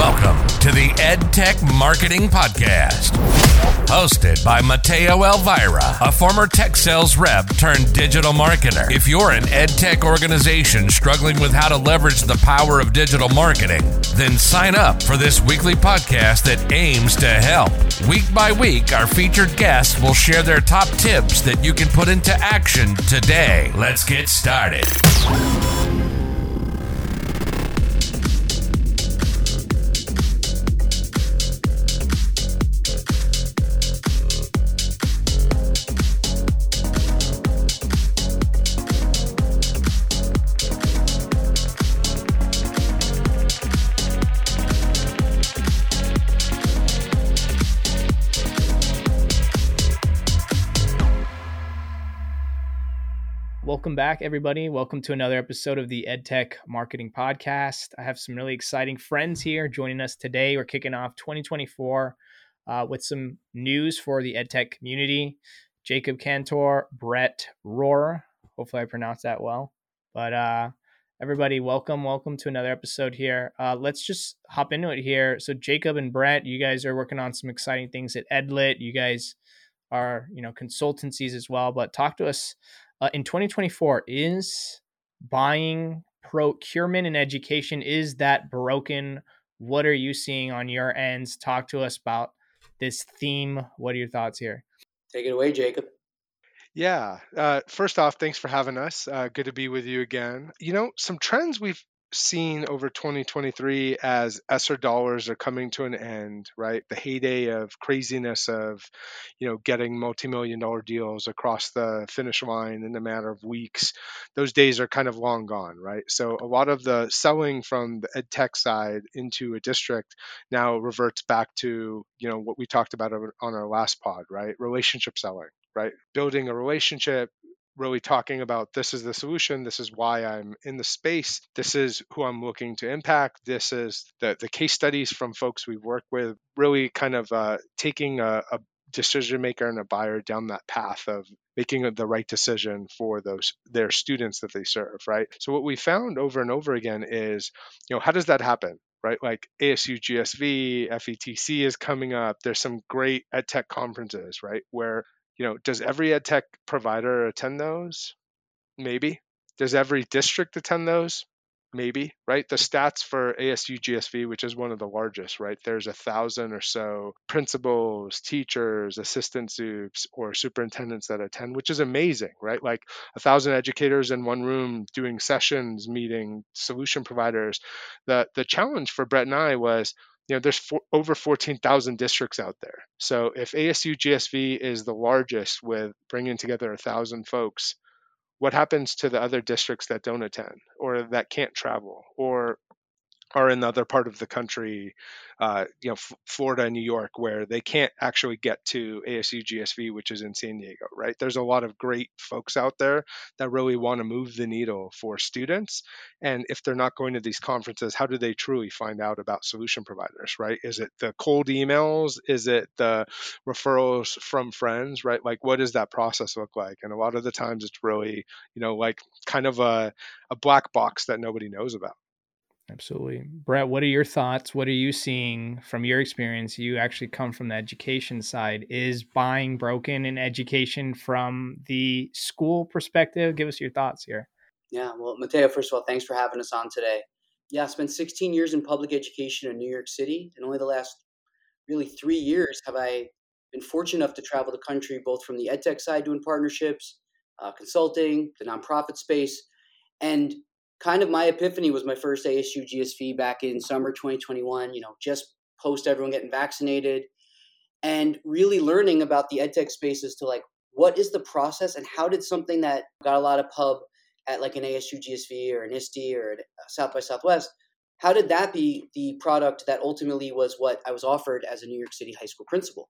Welcome to the EdTech Marketing Podcast. Hosted by Mateo Elvira, a former tech sales rep turned digital marketer. If you're an EdTech organization struggling with how to leverage the power of digital marketing, then sign up for this weekly podcast that aims to help. Week by week, our featured guests will share their top tips that you can put into action today. Let's get started. Welcome back, everybody. Welcome to another episode of the EdTech Marketing Podcast. I have some really exciting friends here joining us today. We're kicking off 2024 uh, with some news for the EdTech community. Jacob Kantor, Brett Roar. Hopefully, I pronounced that well. But uh, everybody, welcome, welcome to another episode here. Uh, let's just hop into it here. So, Jacob and Brett, you guys are working on some exciting things at Edlit. You guys are, you know, consultancies as well. But talk to us uh, in 2024 is buying procurement and education is that broken what are you seeing on your ends talk to us about this theme what are your thoughts here take it away jacob yeah. Uh, first off, thanks for having us. Uh, good to be with you again. You know, some trends we've seen over 2023 as ESSER dollars are coming to an end, right? The heyday of craziness of, you know, getting multi-million dollar deals across the finish line in a matter of weeks. Those days are kind of long gone, right? So a lot of the selling from the ed tech side into a district now reverts back to, you know, what we talked about on our last pod, right? Relationship selling right? Building a relationship, really talking about this is the solution. This is why i'm in the space. This is who i'm looking to impact. This is the, the case studies from folks we've worked with really kind of uh, taking a, a decision maker and a buyer down that path of making the right decision for those their students that they serve right? So what we found over and over again is you know how does that happen right? Like ASU GSV FETC is coming up. There's some great ed tech conferences right? Where you know, does every ed tech provider attend those? Maybe. Does every district attend those? Maybe, right? The stats for ASU GSV, which is one of the largest, right? There's a thousand or so principals, teachers, assistant soups, or superintendents that attend, which is amazing, right? Like a thousand educators in one room doing sessions, meeting solution providers. The the challenge for Brett and I was you know, there's four, over 14,000 districts out there. So if ASU GSV is the largest with bringing together a thousand folks, what happens to the other districts that don't attend or that can't travel or are in another part of the country, uh, you know, F- Florida and New York, where they can't actually get to ASU GSV, which is in San Diego, right? There's a lot of great folks out there that really want to move the needle for students. And if they're not going to these conferences, how do they truly find out about solution providers, right? Is it the cold emails? Is it the referrals from friends, right? Like, what does that process look like? And a lot of the times it's really, you know, like kind of a, a black box that nobody knows about. Absolutely. Brett, what are your thoughts? What are you seeing from your experience? You actually come from the education side. Is buying broken in education from the school perspective? Give us your thoughts here. Yeah, well, Mateo, first of all, thanks for having us on today. Yeah, I spent 16 years in public education in New York City, and only the last really three years have I been fortunate enough to travel the country, both from the edtech side doing partnerships, uh, consulting, the nonprofit space. And kind of my epiphany was my first ASU GSV back in summer 2021, you know, just post everyone getting vaccinated and really learning about the edtech spaces to like what is the process and how did something that got a lot of pub at like an ASU GSV or an ISTE or uh, South by Southwest, how did that be the product that ultimately was what I was offered as a New York City high school principal?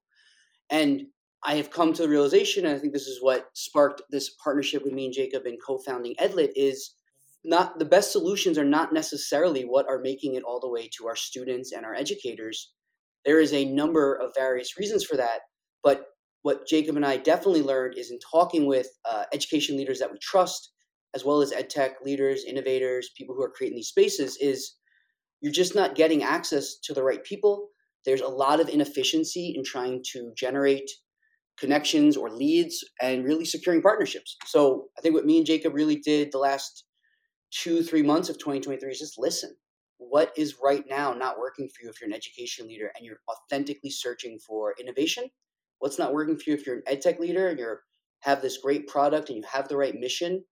And I have come to the realization, and I think this is what sparked this partnership with me and Jacob in co-founding Edlit, is not the best solutions are not necessarily what are making it all the way to our students and our educators. There is a number of various reasons for that, but what Jacob and I definitely learned is in talking with uh, education leaders that we trust, as well as ed tech leaders, innovators, people who are creating these spaces, is you're just not getting access to the right people. There's a lot of inefficiency in trying to generate connections or leads and really securing partnerships. So I think what me and Jacob really did the last two, three months of 2023 is just listen. What is right now not working for you if you're an education leader and you're authentically searching for innovation? What's not working for you if you're an ed tech leader and you have this great product and you have the right mission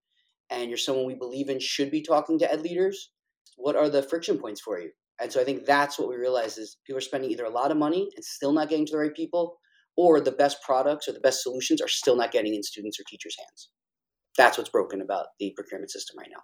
and you're someone we believe in should be talking to ed leaders? What are the friction points for you? And so I think that's what we realize is people are spending either a lot of money and still not getting to the right people, or the best products or the best solutions are still not getting in students or teachers' hands. That's what's broken about the procurement system right now.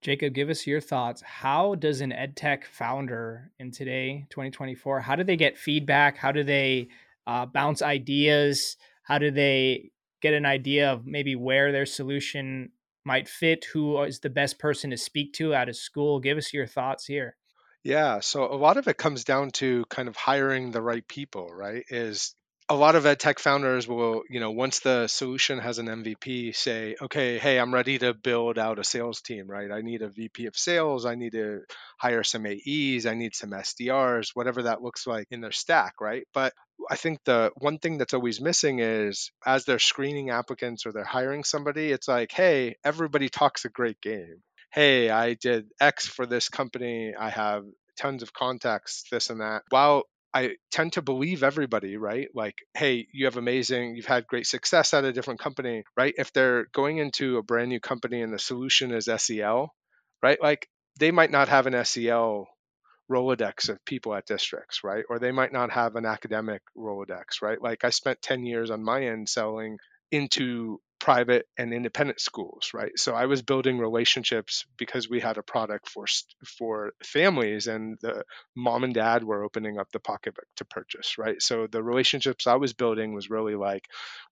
Jacob, give us your thoughts. How does an edtech founder in today, 2024, how do they get feedback? How do they uh, bounce ideas? How do they get an idea of maybe where their solution might fit? Who is the best person to speak to out of school? Give us your thoughts here. Yeah, so a lot of it comes down to kind of hiring the right people, right? Is a lot of ed tech founders will, you know, once the solution has an MVP, say, okay, hey, I'm ready to build out a sales team, right? I need a VP of sales. I need to hire some AEs. I need some SDRs, whatever that looks like in their stack, right? But I think the one thing that's always missing is as they're screening applicants or they're hiring somebody, it's like, hey, everybody talks a great game. Hey, I did X for this company. I have tons of contacts, this and that. While I tend to believe everybody, right? Like, hey, you have amazing, you've had great success at a different company, right? If they're going into a brand new company and the solution is SEL, right? Like, they might not have an SEL Rolodex of people at districts, right? Or they might not have an academic Rolodex, right? Like, I spent 10 years on my end selling into private and independent schools right? So i was building relationships because we had a product for for families and the mom and dad were opening up the pocketbook to purchase right? So the relationships i was building was really like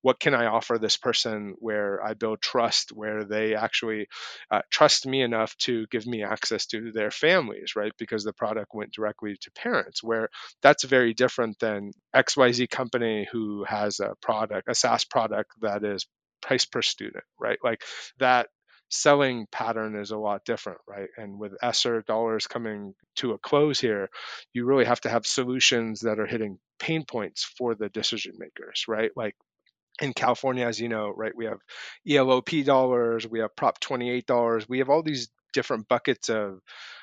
what can i offer this person where i build trust where they actually uh, trust me enough to give me access to their families right? Because the product went directly to parents where that's very different than xyz company who has a product a saas product that is price per student, right? Like that selling pattern is a lot different, right? And with ESSER dollars coming to a close here, you really have to have solutions that are hitting pain points for the decision makers, right? Like in California, as you know, right, we have ELOP dollars, we have Prop 28 dollars, we have all these different buckets of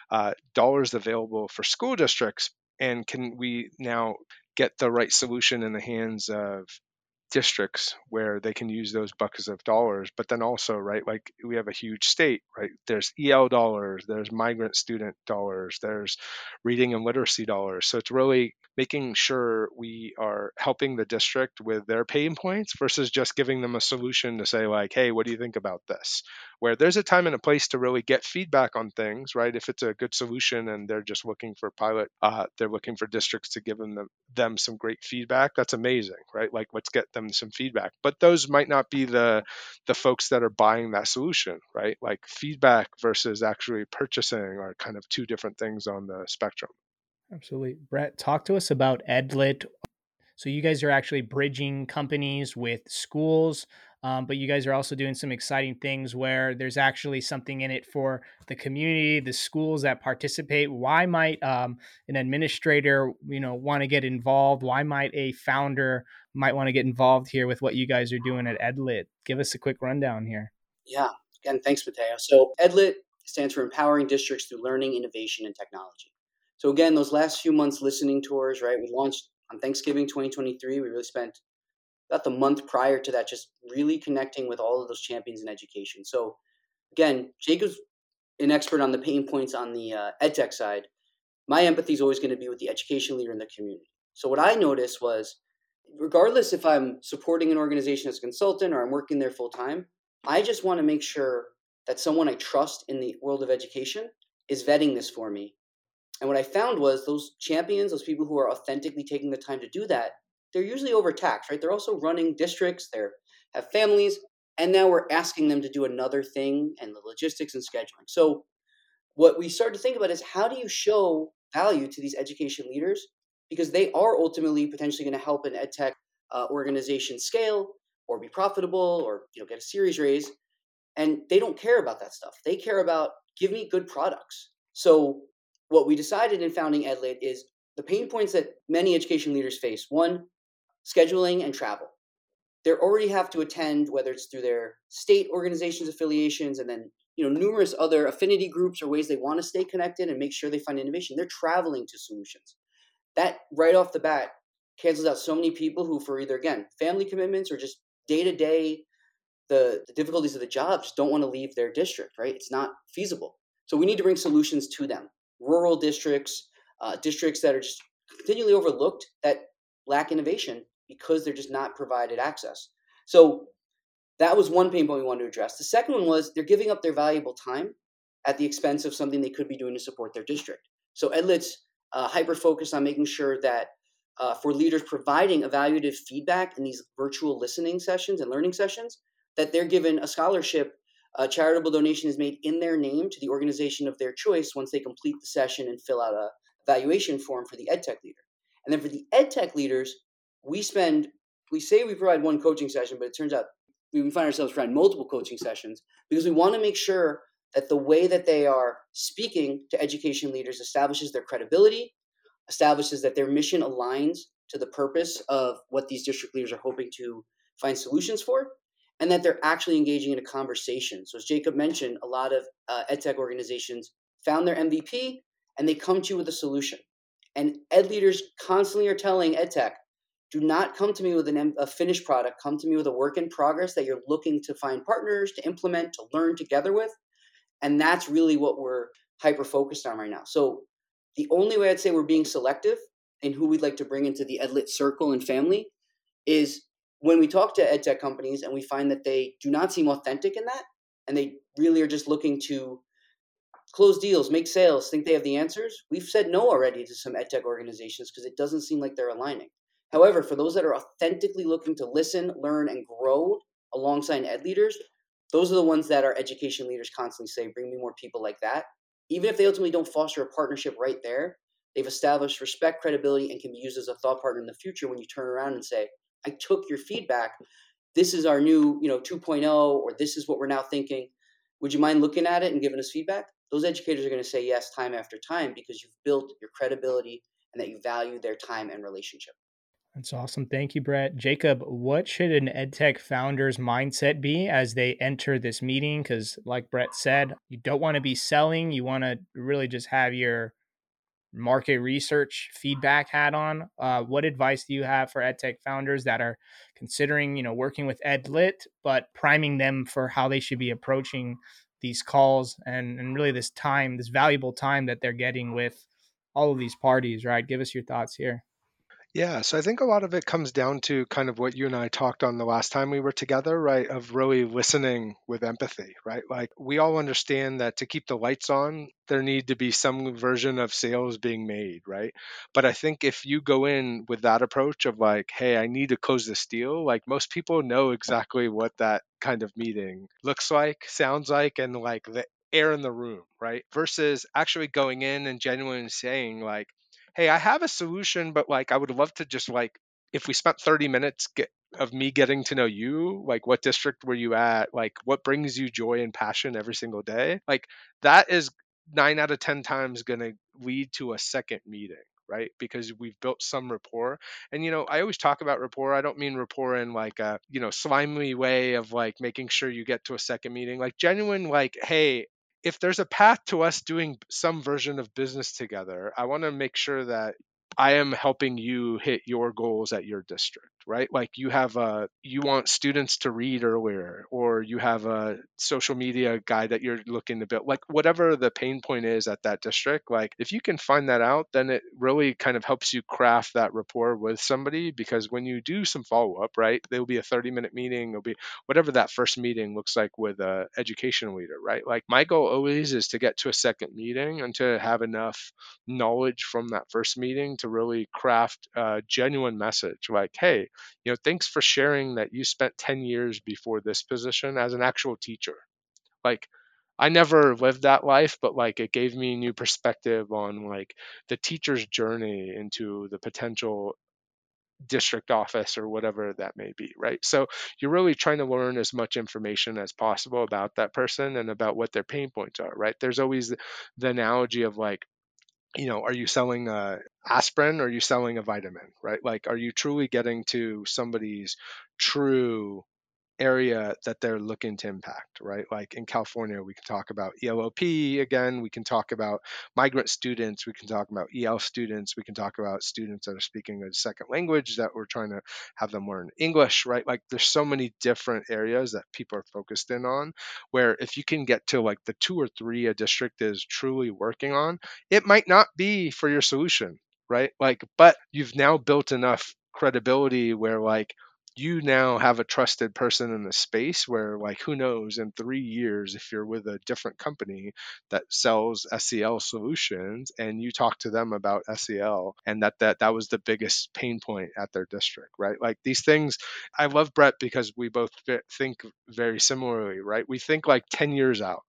uh, dollars available for school districts. And can we now get the right solution in the hands of districts where they can use those buckets of dollars but then also right like we have a huge state right? There's el dollars there's migrant student dollars there's reading and literacy dollars. So it's really making sure we are helping the district with their pain points versus just giving them a solution to say like hey what do you think about this where there's a time and a place to really get feedback on things right if it's a good solution and they're just looking for pilot uh, they're looking for districts to give them, them some great feedback that's amazing right like let's get them some feedback but those might not be the the folks that are buying that solution right like feedback versus actually purchasing are kind of two different things on the spectrum Absolutely. Brett, talk to us about Edlit. So, you guys are actually bridging companies with schools, um, but you guys are also doing some exciting things where there's actually something in it for the community, the schools that participate. Why might um, an administrator, you know, want to get involved? Why might a founder might want to get involved here with what you guys are doing at Edlit? Give us a quick rundown here. Yeah. Again, thanks, Mateo. So, Edlit stands for Empowering Districts Through Learning, Innovation, and Technology. So again, those last few months listening tours, right? We launched on Thanksgiving 2023. We really spent about the month prior to that just really connecting with all of those champions in education. So again, Jacob's an expert on the pain points on the uh, edtech side. My empathy is always going to be with the education leader in the community. So what I noticed was, regardless if I'm supporting an organization as a consultant or I'm working there full time, I just want to make sure that someone I trust in the world of education is vetting this for me and what I found was those champions, those people who are authentically taking the time to do that, they're usually overtaxed, right? They're also running districts, they have families, and now we're asking them to do another thing and the logistics and scheduling. So what we start to think about is how do you show value to these education leaders because they are ultimately potentially going to help an edtech uh, organization scale or be profitable or you know get a series raise and they don't care about that stuff they care about give me good products so what we decided in founding EdLit is the pain points that many education leaders face. One, scheduling and travel. They already have to attend, whether it's through their state organizations affiliations and then you know numerous other affinity groups or ways they want to stay connected and make sure they find innovation. They're traveling to solutions. That right off the bat cancels out so many people who, for either again family commitments or just day to day the difficulties of the job, just don't want to leave their district. Right? It's not feasible. So we need to bring solutions to them. Rural districts, uh, districts that are just continually overlooked that lack innovation because they're just not provided access. So that was one pain point we wanted to address. The second one was they're giving up their valuable time at the expense of something they could be doing to support their district. So Edlit's uh, hyper focused on making sure that uh, for leaders providing evaluative feedback in these virtual listening sessions and learning sessions, that they're given a scholarship a charitable donation is made in their name to the organization of their choice once they complete the session and fill out a evaluation form for the EdTech leader. And then for the EdTech leaders, we spend, we say we provide one coaching session, but it turns out we find ourselves providing multiple coaching sessions because we want to make sure that the way that they are speaking to education leaders establishes their credibility, establishes that their mission aligns to the purpose of what these district leaders are hoping to find solutions for, and that they're actually engaging in a conversation. So, as Jacob mentioned, a lot of uh, edtech organizations found their MVP and they come to you with a solution. And ed leaders constantly are telling edtech, do not come to me with an, a finished product. Come to me with a work in progress that you're looking to find partners to implement, to learn together with. And that's really what we're hyper focused on right now. So, the only way I'd say we're being selective in who we'd like to bring into the EdLit circle and family is when we talk to edtech companies and we find that they do not seem authentic in that and they really are just looking to close deals, make sales, think they have the answers, we've said no already to some edtech organizations because it doesn't seem like they're aligning. However, for those that are authentically looking to listen, learn, and grow alongside ed leaders, those are the ones that our education leaders constantly say, bring me more people like that. Even if they ultimately don't foster a partnership right there, they've established respect, credibility, and can be used as a thought partner in the future when you turn around and say, I took your feedback. This is our new, you know, 2.0, or this is what we're now thinking. Would you mind looking at it and giving us feedback? Those educators are going to say yes time after time because you've built your credibility and that you value their time and relationship. That's awesome. Thank you, Brett. Jacob, what should an EdTech founder's mindset be as they enter this meeting? Because, like Brett said, you don't want to be selling. You want to really just have your market research feedback hat on. Uh, what advice do you have for EdTech founders that are considering, you know, working with EdLit, but priming them for how they should be approaching these calls and, and really this time, this valuable time that they're getting with all of these parties, right? Give us your thoughts here. Yeah, so I think a lot of it comes down to kind of what you and I talked on the last time we were together, right? Of really listening with empathy, right? Like we all understand that to keep the lights on, there need to be some version of sales being made, right? But I think if you go in with that approach of like, hey, I need to close this deal, like most people know exactly what that kind of meeting looks like, sounds like, and like the air in the room, right? Versus actually going in and genuinely saying like, hey, I have a solution, but like I would love to just like if we spent 30 minutes get, of me getting to know you, like what district were you at, like what brings you joy and passion every single day, like that is nine out of 10 times going to lead to a second meeting right? Because we've built some rapport. And you know i always talk about rapport. I don't mean rapport in like a you know slimy way of like making sure you get to a second meeting. Like genuine like hey if there's a path to us doing some version of business together, I want to make sure that I am helping you hit your goals at your district, right? Like you have a you want students to read earlier, or you have a social media guide that you're looking to build, like whatever the pain point is at that district. Like if you can find that out, then it really kind of helps you craft that rapport with somebody because when you do some follow up, right, there will be a 30 minute meeting, it'll be whatever that first meeting looks like with a education leader, right? Like my goal always is to get to a second meeting and to have enough knowledge from that first meeting to really craft a genuine message like, hey, you know, thanks for sharing that you spent 10 years before this position as an actual teacher. Like, I never lived that life, but like it gave me new perspective on like the teacher's journey into the potential district office or whatever that may be, right? So you're really trying to learn as much information as possible about that person and about what their pain points are, right? There's always the analogy of like you know, are you selling a aspirin or are you selling a vitamin, right? Like, are you truly getting to somebody's true area that they're looking to impact, right? Like in California, we can talk about ELOP again, we can talk about migrant students, we can talk about EL students, we can talk about students that are speaking a second language that we're trying to have them learn English, right? Like there's so many different areas that people are focused in on where if you can get to like the two or three a district is truly working on, it might not be for your solution, right? Like, but you've now built enough credibility where like you now have a trusted person in the space where like who knows in three years if you're with a different company that sells SEL solutions and you talk to them about SEL and that that that was the biggest pain point at their district right? Like these things i love brett because we both think very similarly right? We think like 10 years out.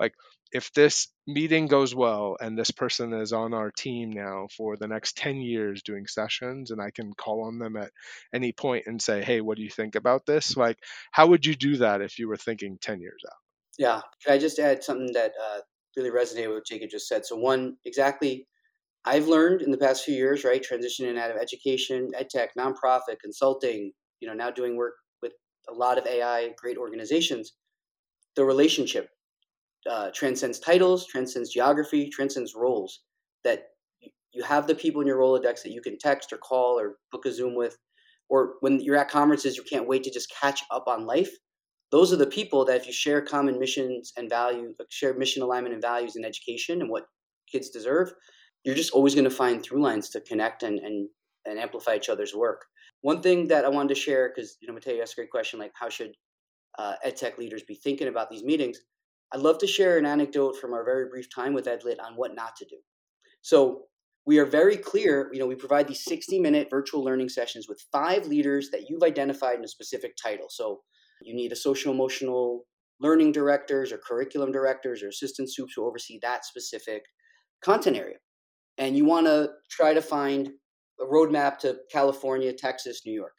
Like if this meeting goes well and this person is on our team now for the next 10 years doing sessions and i can call on them at any point and say hey what do you think about this? Like how would you do that if you were thinking 10 years out? Yeah. Can i just add something that uh, really resonated with what jacob just said? So one exactly i've learned in the past few years right transitioning out of education ed tech nonprofit consulting you know now doing work with a lot of ai great organizations the relationship uh, transcends titles, transcends geography, transcends roles. That you have the people in your Rolodex that you can text or call or book a Zoom with, or when you're at conferences, you can't wait to just catch up on life. Those are the people that if you share common missions and value, share mission alignment and values in education and what kids deserve, you're just always going to find through lines to connect and, and, and amplify each other's work. One thing that I wanted to share, because you know, Mateo asked a great question, like how should uh, ed tech leaders be thinking about these meetings? I'd love to share an anecdote from our very brief time with EdLit on what not to do. So we are very clear, you know, we provide these 60 minute virtual learning sessions with five leaders that you've identified in a specific title. So you need a social emotional learning directors or curriculum directors or assistant soups who oversee that specific content area. And you want to try to find a roadmap to California, Texas, New York.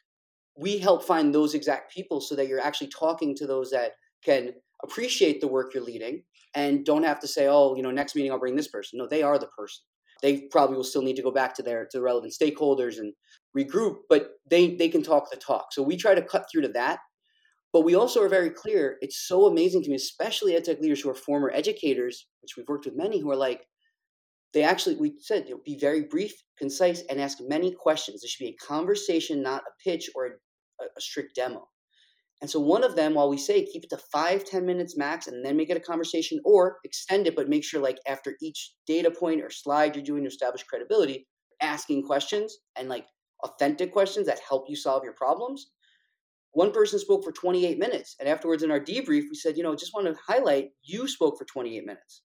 We help find those exact people so that you're actually talking to those that can appreciate the work you're leading and don't have to say, oh, you know, next meeting I'll bring this person. No, they are the person. They probably will still need to go back to their to the relevant stakeholders and regroup, but they they can talk the talk. So we try to cut through to that. But we also are very clear. It's so amazing to me, especially edtech leaders who are former educators, which we've worked with many who are like, they actually we said you know, be very brief, concise, and ask many questions. There should be a conversation, not a pitch or a, a strict demo. And so one of them, while we say keep it to five, ten minutes max and then make it a conversation or extend it, but make sure like after each data point or slide you're doing to establish credibility, asking questions and like authentic questions that help you solve your problems. One person spoke for 28 minutes. And afterwards in our debrief, we said, you know, just want to highlight you spoke for 28 minutes.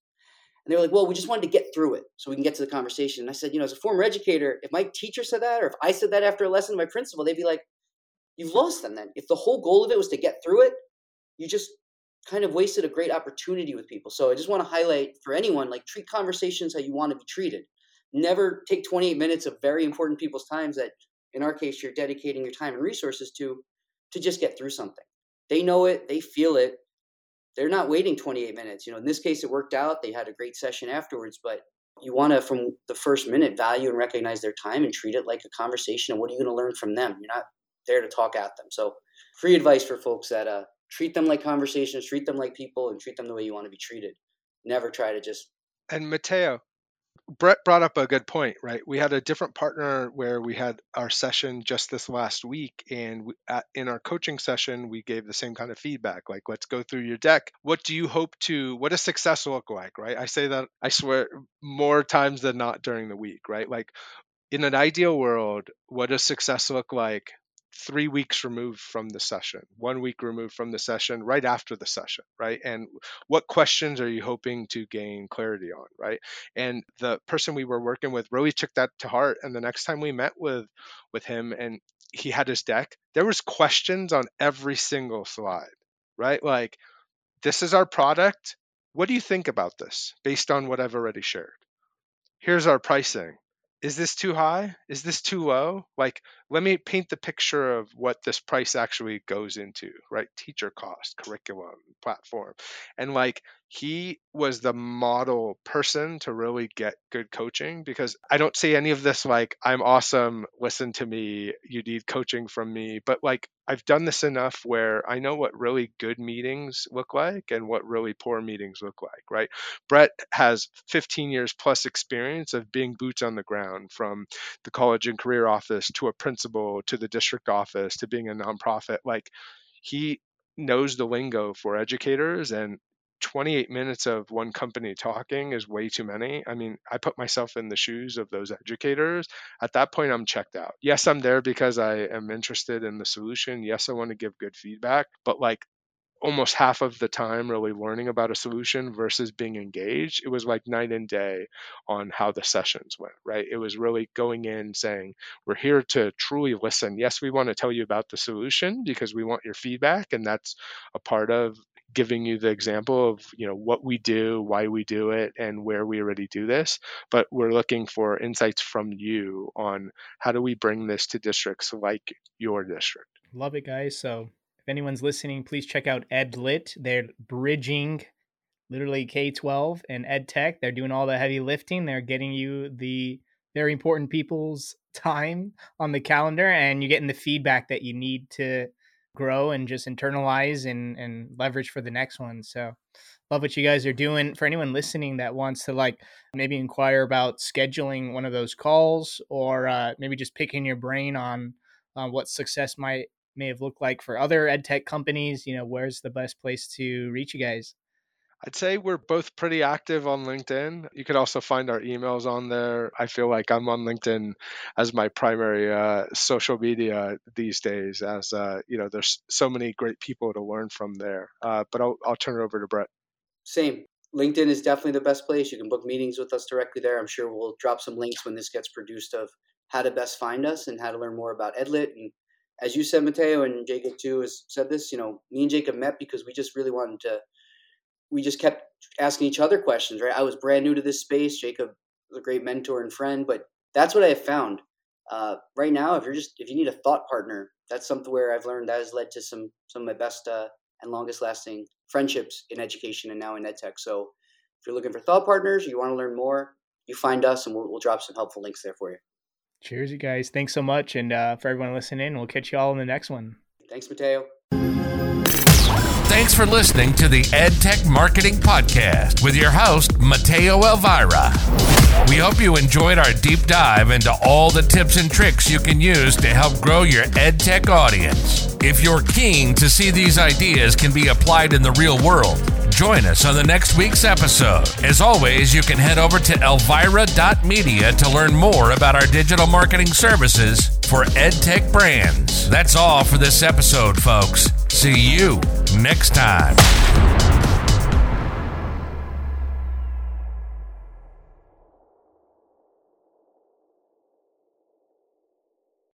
And they were like, well, we just wanted to get through it so we can get to the conversation. And I said, you know, as a former educator, if my teacher said that or if I said that after a lesson to my principal, they'd be like, you've lost them then. If the whole goal of it was to get through it, you just kind of wasted a great opportunity with people. So I just want to highlight for anyone like treat conversations how you want to be treated. Never take 28 minutes of very important people's times that in our case you're dedicating your time and resources to to just get through something. They know it, they feel it. They're not waiting 28 minutes. You know, in this case it worked out. They had a great session afterwards, but you want to from the first minute value and recognize their time and treat it like a conversation and what are you going to learn from them you're not there to talk at them. So, free advice for folks that uh, treat them like conversations, treat them like people, and treat them the way you want to be treated. Never try to just. And Mateo, Brett brought up a good point, right? We had a different partner where we had our session just this last week, and we, at, in our coaching session, we gave the same kind of feedback. Like, let's go through your deck. What do you hope to? What does success look like, right? I say that I swear more times than not during the week, right? Like, in an ideal world, what does success look like three weeks removed from the session, one week removed from the session, right after the session, right? And what questions are you hoping to gain clarity on, right? And the person we were working with really took that to heart. And the next time we met with with him and he had his deck, there was questions on every single slide, right? Like, this is our product. What do you think about this based on what I've already shared? Here's our pricing is this too high? Is this too low? Like let me paint the picture of what this price actually goes into, right? Teacher cost, curriculum, platform. And like he was the model person to really get good coaching because I don't say any of this like, I'm awesome, listen to me, you need coaching from me. But like, I've done this enough where I know what really good meetings look like and what really poor meetings look like, right? Brett has 15 years plus experience of being boots on the ground from the college and career office to a principal to the district office to being a nonprofit. Like, he knows the lingo for educators and 28 minutes of one company talking is way too many. I mean, I put myself in the shoes of those educators. At that point, I'm checked out. Yes, I'm there because I am interested in the solution. Yes, I want to give good feedback, but like almost half of the time really learning about a solution versus being engaged it was like night and day on how the sessions went right? It was really going in saying we're here to truly listen. Yes we want to tell you about the solution because we want your feedback and that's a part of giving you the example of you know what we do why we do it and where we already do this but we're looking for insights from you on how do we bring this to districts like your district. Love it guys. So if anyone's listening please check out edlit they're bridging literally k-12 and ed tech they're doing all the heavy lifting they're getting you the very important people's time on the calendar and you're getting the feedback that you need to grow and just internalize and and leverage for the next one. So love what you guys are doing. For anyone listening that wants to like maybe inquire about scheduling one of those calls or uh, maybe just picking your brain on uh, what success might may have looked like for other ed tech companies, you know, where's the best place to reach you guys? I'd say we're both pretty active on LinkedIn. You could also find our emails on there. I feel like I'm on LinkedIn as my primary uh, social media these days, as uh, you know, there's so many great people to learn from there. Uh, but I'll, I'll turn it over to Brett. Same. LinkedIn is definitely the best place. You can book meetings with us directly there. I'm sure we'll drop some links when this gets produced of how to best find us and how to learn more about Edlit. And as you said, Mateo, and Jacob too has said this, you know, me and Jacob met because we just really wanted to we just kept asking each other questions, right? I was brand new to this space. Jacob was a great mentor and friend, but that's what I have found. Uh, right now, if you're just if you need a thought partner, that's something where I've learned that has led to some some of my best uh, and longest lasting friendships in education and now in edtech. So if you're looking for thought partners, you want to learn more, you find us, and we'll, we'll drop some helpful links there for you. Cheers, you guys! Thanks so much, and uh, for everyone listening, we'll catch you all in the next one. Thanks, Mateo. Thanks for listening to the EdTech Marketing Podcast with your host, Mateo Elvira. We hope you enjoyed our deep dive into all the tips and tricks you can use to help grow your EdTech audience. If you're keen to see these ideas can be applied in the real world, join us on the next week's episode. As always, you can head over to elvira.media to learn more about our digital marketing services for EdTech brands. That's all for this episode, folks. See you next time.